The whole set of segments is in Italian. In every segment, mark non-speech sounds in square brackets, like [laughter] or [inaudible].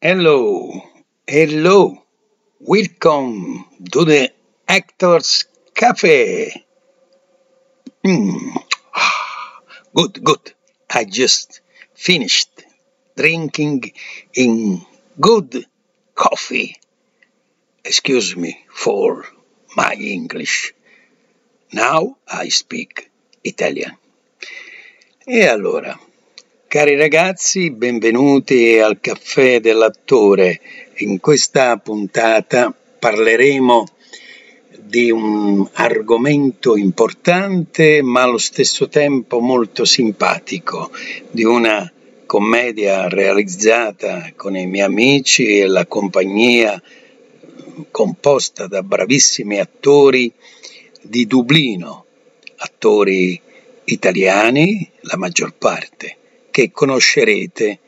Hello, hello, welcome to the Actors Cafe. Mm. [sighs] Good, good. I just finished drinking in good coffee. Excuse me for my English. Now I speak Italian. E allora, cari ragazzi, benvenuti al caffè dell'attore. In questa puntata parleremo di un argomento importante ma allo stesso tempo molto simpatico, di una commedia realizzata con i miei amici e la compagnia composta da bravissimi attori di Dublino, attori italiani, la maggior parte, che conoscerete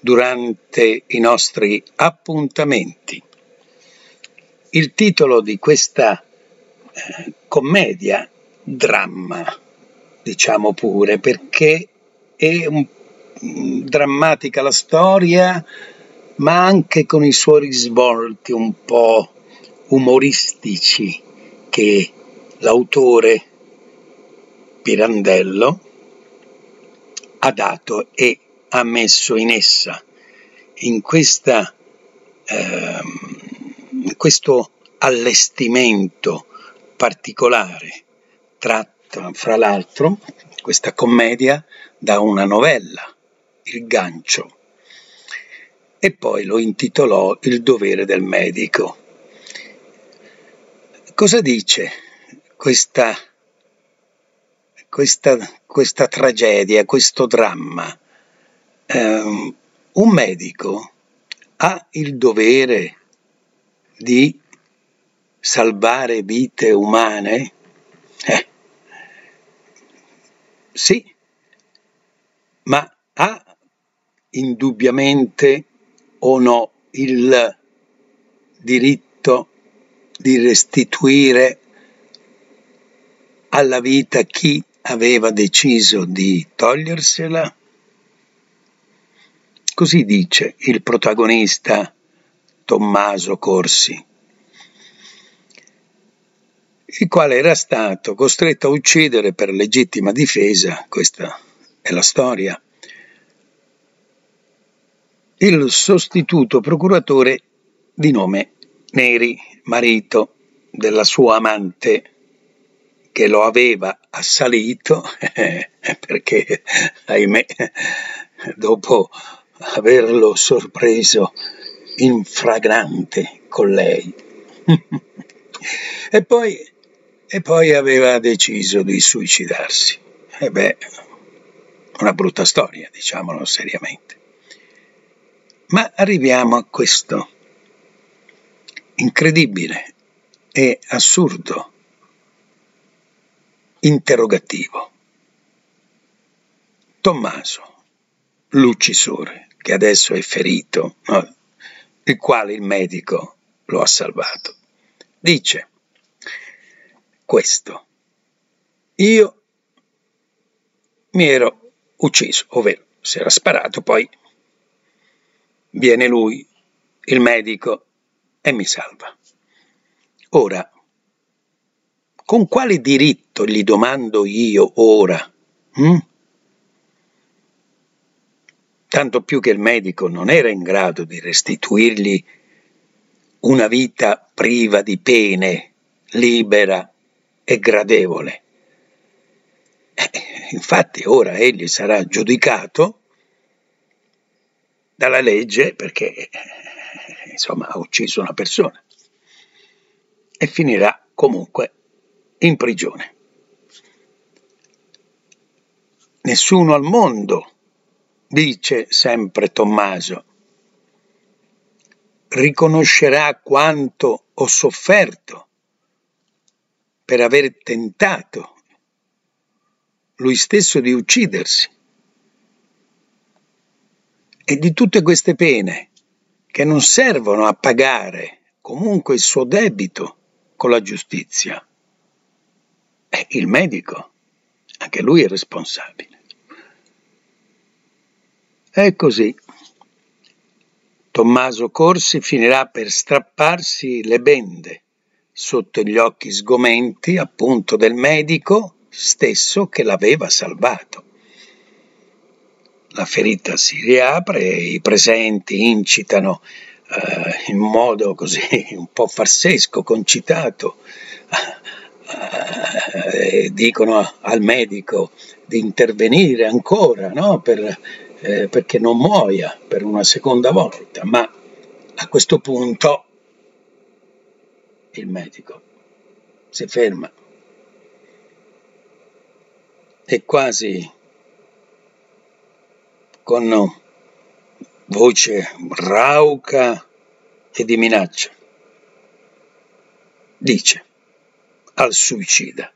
durante i nostri appuntamenti. Il titolo di questa eh, commedia, dramma, diciamo pure, perché è un, mm, drammatica la storia, ma anche con i suoi risvolti un po' umoristici che l'autore Pirandello ha dato e ha messo in essa, in, questa, eh, in questo allestimento particolare, tratto fra l'altro, questa commedia da una novella, Il gancio, e poi lo intitolò Il dovere del medico. Cosa dice questa questa, questa tragedia, questo dramma. Eh, un medico ha il dovere di salvare vite umane? Eh, sì, ma ha indubbiamente o no il diritto di restituire alla vita chi aveva deciso di togliersela? Così dice il protagonista Tommaso Corsi, il quale era stato costretto a uccidere per legittima difesa, questa è la storia, il sostituto procuratore di nome Neri, marito della sua amante che lo aveva assalito [laughs] perché, ahimè, dopo averlo sorpreso in fragrante con lei. [laughs] e, poi, e poi aveva deciso di suicidarsi. E beh, una brutta storia, diciamolo seriamente. Ma arriviamo a questo incredibile e assurdo interrogativo. Tommaso, l'uccisore, che adesso è ferito, no? il quale il medico lo ha salvato, dice questo. Io mi ero ucciso, ovvero si era sparato, poi viene lui, il medico, e mi salva. Ora, con quale diritto gli domando io ora? Hm? Tanto più che il medico non era in grado di restituirgli una vita priva di pene, libera e gradevole. Eh, infatti ora egli sarà giudicato dalla legge perché insomma ha ucciso una persona e finirà comunque in prigione. Nessuno al mondo, dice sempre Tommaso, riconoscerà quanto ho sofferto per aver tentato lui stesso di uccidersi. E di tutte queste pene che non servono a pagare comunque il suo debito con la giustizia. È il medico, anche lui è responsabile. E così Tommaso Corsi finirà per strapparsi le bende sotto gli occhi sgomenti appunto del medico stesso che l'aveva salvato. La ferita si riapre i presenti incitano eh, in modo così [laughs] un po' farsesco, concitato, eh, dicono al medico di intervenire ancora no? per, eh, perché non muoia per una seconda volta, ma a questo punto il medico si ferma e quasi con voce rauca e di minaccia dice al suicida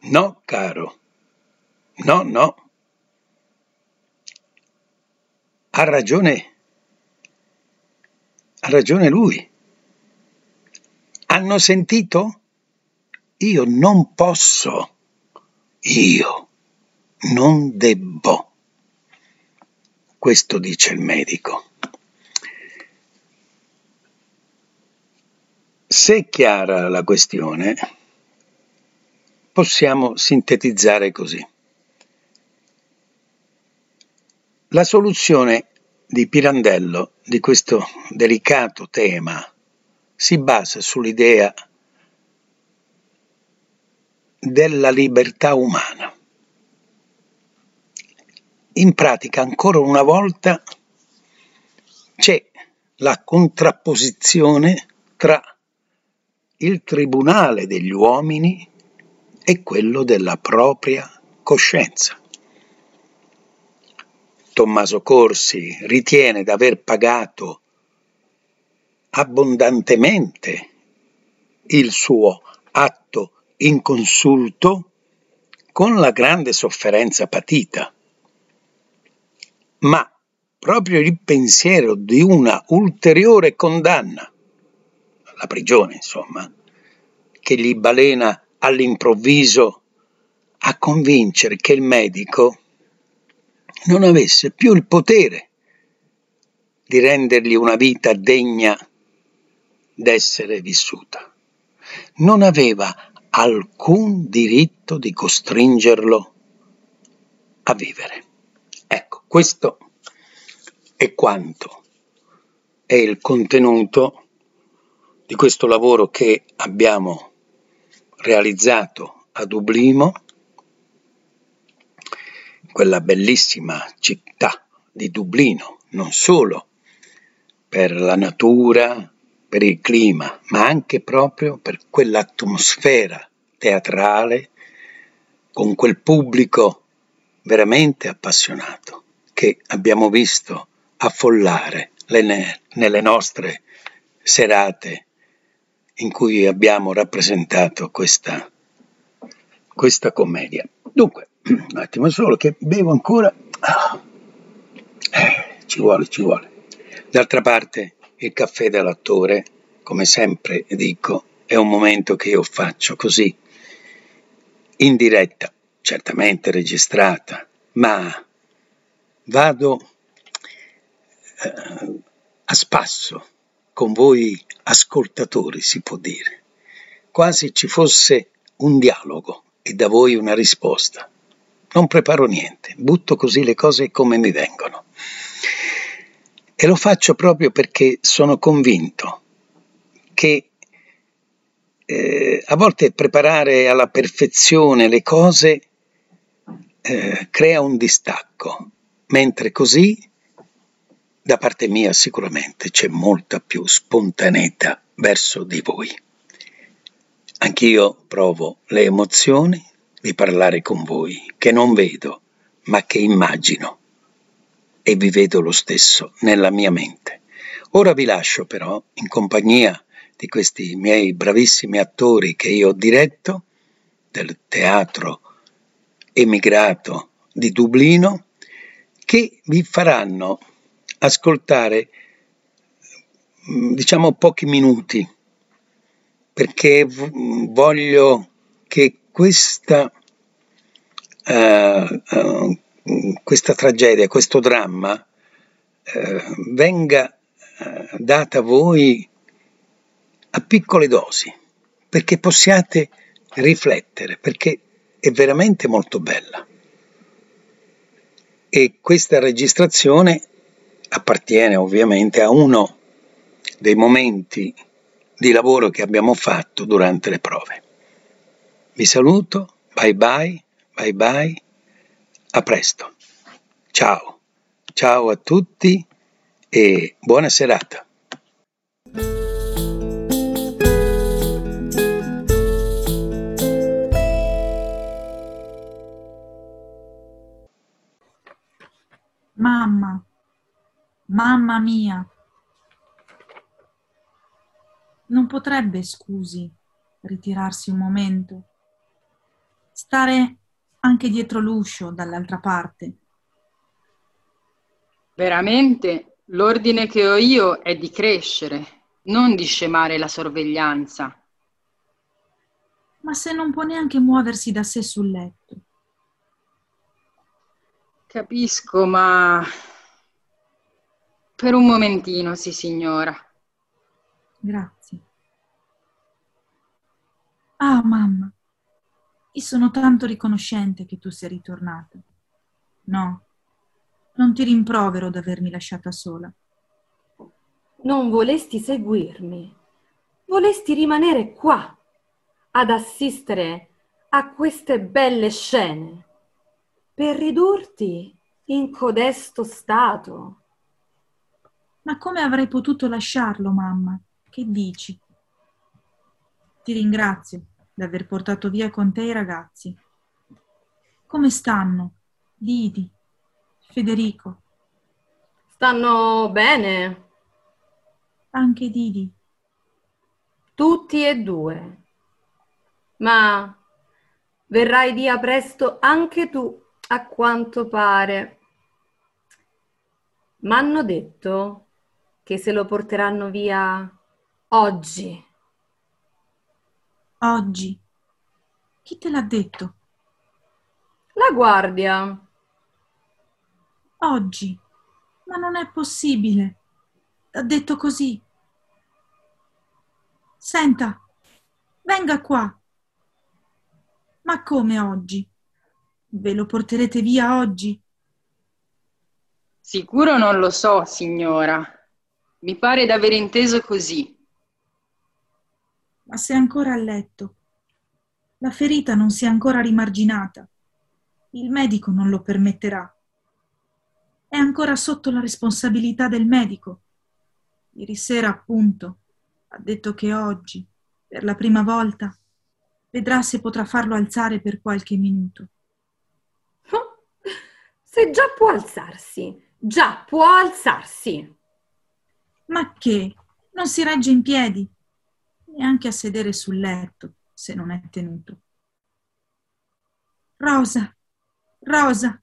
no caro no no ha ragione ha ragione lui. Hanno sentito? Io non posso. Io non debbo. Questo dice il medico. Se è chiara la questione, possiamo sintetizzare così. La soluzione di Pirandello di questo delicato tema si basa sull'idea della libertà umana. In pratica, ancora una volta, c'è la contrapposizione tra il tribunale degli uomini e quello della propria coscienza. Tommaso Corsi ritiene d'aver pagato abbondantemente il suo atto inconsulto con la grande sofferenza patita. Ma proprio il pensiero di una ulteriore condanna, la prigione insomma, che gli balena all'improvviso a convincere che il medico non avesse più il potere di rendergli una vita degna d'essere vissuta. Non aveva alcun diritto di costringerlo a vivere. Ecco, questo è quanto è il contenuto di questo lavoro che abbiamo realizzato a Dublino quella bellissima città di Dublino, non solo per la natura, per il clima, ma anche proprio per quell'atmosfera teatrale con quel pubblico veramente appassionato che abbiamo visto affollare le, nelle nostre serate in cui abbiamo rappresentato questa, questa commedia. Dunque, un attimo solo che bevo ancora. Ah. Eh, ci vuole, ci vuole. D'altra parte, il caffè dell'attore, come sempre dico, è un momento che io faccio così, in diretta, certamente registrata, ma vado eh, a spasso con voi ascoltatori, si può dire, quasi ci fosse un dialogo e da voi una risposta. Non preparo niente, butto così le cose come mi vengono. E lo faccio proprio perché sono convinto che eh, a volte preparare alla perfezione le cose eh, crea un distacco, mentre così da parte mia sicuramente c'è molta più spontaneità verso di voi. Anch'io provo le emozioni di parlare con voi, che non vedo, ma che immagino e vi vedo lo stesso nella mia mente. Ora vi lascio però in compagnia di questi miei bravissimi attori che io ho diretto del teatro emigrato di Dublino che vi faranno ascoltare diciamo pochi minuti perché voglio che questa, uh, uh, questa tragedia, questo dramma eh, venga data a voi a piccole dosi, perché possiate riflettere, perché è veramente molto bella. E questa registrazione appartiene ovviamente a uno dei momenti di lavoro che abbiamo fatto durante le prove. Vi saluto, bye bye, bye bye, a presto. Ciao, ciao a tutti e buona serata. Mamma mia, non potrebbe, scusi, ritirarsi un momento, stare anche dietro l'uscio dall'altra parte. Veramente l'ordine che ho io è di crescere, non di scemare la sorveglianza. Ma se non può neanche muoversi da sé sul letto. Capisco, ma per un momentino, sì, signora. Grazie. Ah, mamma, io sono tanto riconoscente che tu sia ritornata. No, non ti rimprovero d'avermi lasciata sola. Non volesti seguirmi. Volesti rimanere qua ad assistere a queste belle scene per ridurti in codesto stato. Ma come avrei potuto lasciarlo, mamma? Che dici? Ti ringrazio d'aver portato via con te i ragazzi. Come stanno? Didi, Federico. Stanno bene. Anche Didi. Tutti e due. Ma verrai via presto anche tu a quanto pare. M'hanno detto che se lo porteranno via oggi. Oggi? Chi te l'ha detto? La guardia. Oggi? Ma non è possibile. Ha detto così. Senta, venga qua. Ma come oggi? Ve lo porterete via oggi? Sicuro non lo so, signora. Mi pare d'aver inteso così. Ma sei ancora a letto. La ferita non si è ancora rimarginata. Il medico non lo permetterà. È ancora sotto la responsabilità del medico. Ieri sera, appunto, ha detto che oggi, per la prima volta, vedrà se potrà farlo alzare per qualche minuto. [laughs] Se già può alzarsi, già può alzarsi. Ma che? Non si regge in piedi, neanche a sedere sul letto, se non è tenuto. Rosa, Rosa,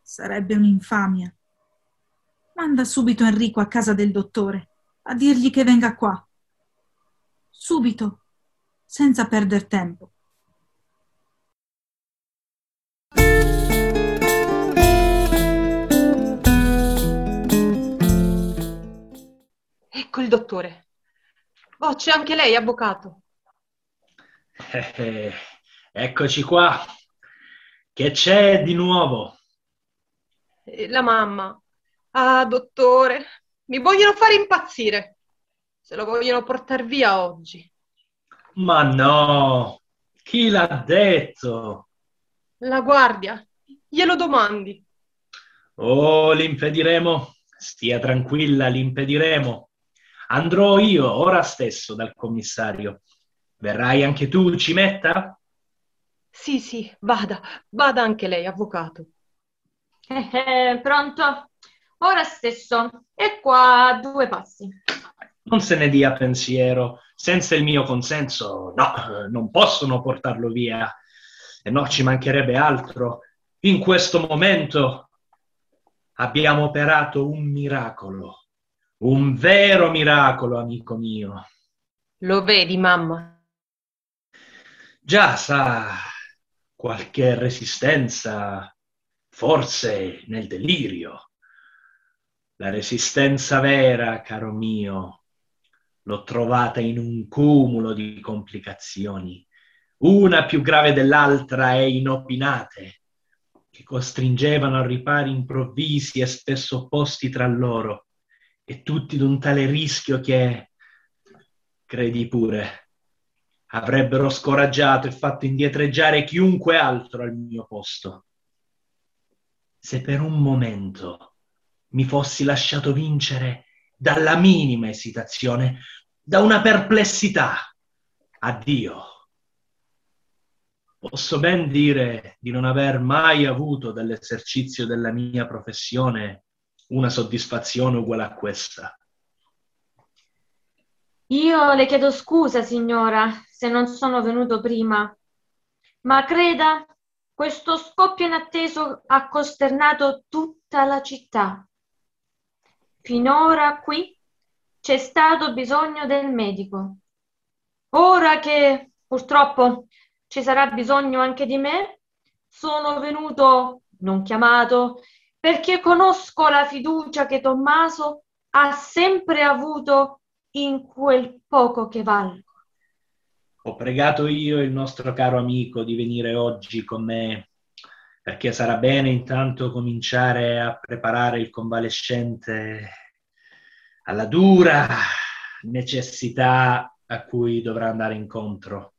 sarebbe un'infamia. Manda subito Enrico a casa del dottore, a dirgli che venga qua. Subito, senza perder tempo. Ecco il dottore. Oh, c'è anche lei, avvocato. Eh, eh, eccoci qua. Che c'è di nuovo? Eh, la mamma. Ah, dottore, mi vogliono fare impazzire. Se lo vogliono portare via oggi. Ma no, chi l'ha detto? La guardia, glielo domandi. Oh, l'impediremo. Stia tranquilla, l'impediremo. Andrò io ora stesso dal commissario. Verrai anche tu, Cimetta? Sì, sì, vada, vada anche lei, avvocato. Eh, eh, pronto? Ora stesso. E qua due passi. Non se ne dia pensiero. Senza il mio consenso, no, non possono portarlo via. E no, ci mancherebbe altro. In questo momento abbiamo operato un miracolo. Un vero miracolo, amico mio. Lo vedi, mamma? Già sa, qualche resistenza, forse nel delirio. La resistenza vera, caro mio, l'ho trovata in un cumulo di complicazioni, una più grave dell'altra e inopinate, che costringevano a ripari improvvisi e spesso opposti tra loro, e tutti d'un tale rischio che, credi pure, avrebbero scoraggiato e fatto indietreggiare chiunque altro al mio posto. Se per un momento mi fossi lasciato vincere dalla minima esitazione, da una perplessità, addio. Posso ben dire di non aver mai avuto dall'esercizio della mia professione una soddisfazione uguale a questa. Io le chiedo scusa, signora, se non sono venuto prima, ma creda, questo scoppio inatteso ha costernato tutta la città. Finora qui c'è stato bisogno del medico. Ora che purtroppo ci sarà bisogno anche di me, sono venuto, non chiamato, perché conosco la fiducia che Tommaso ha sempre avuto in quel poco che valgo. Ho pregato io il nostro caro amico di venire oggi con me perché sarà bene intanto cominciare a preparare il convalescente alla dura necessità a cui dovrà andare incontro.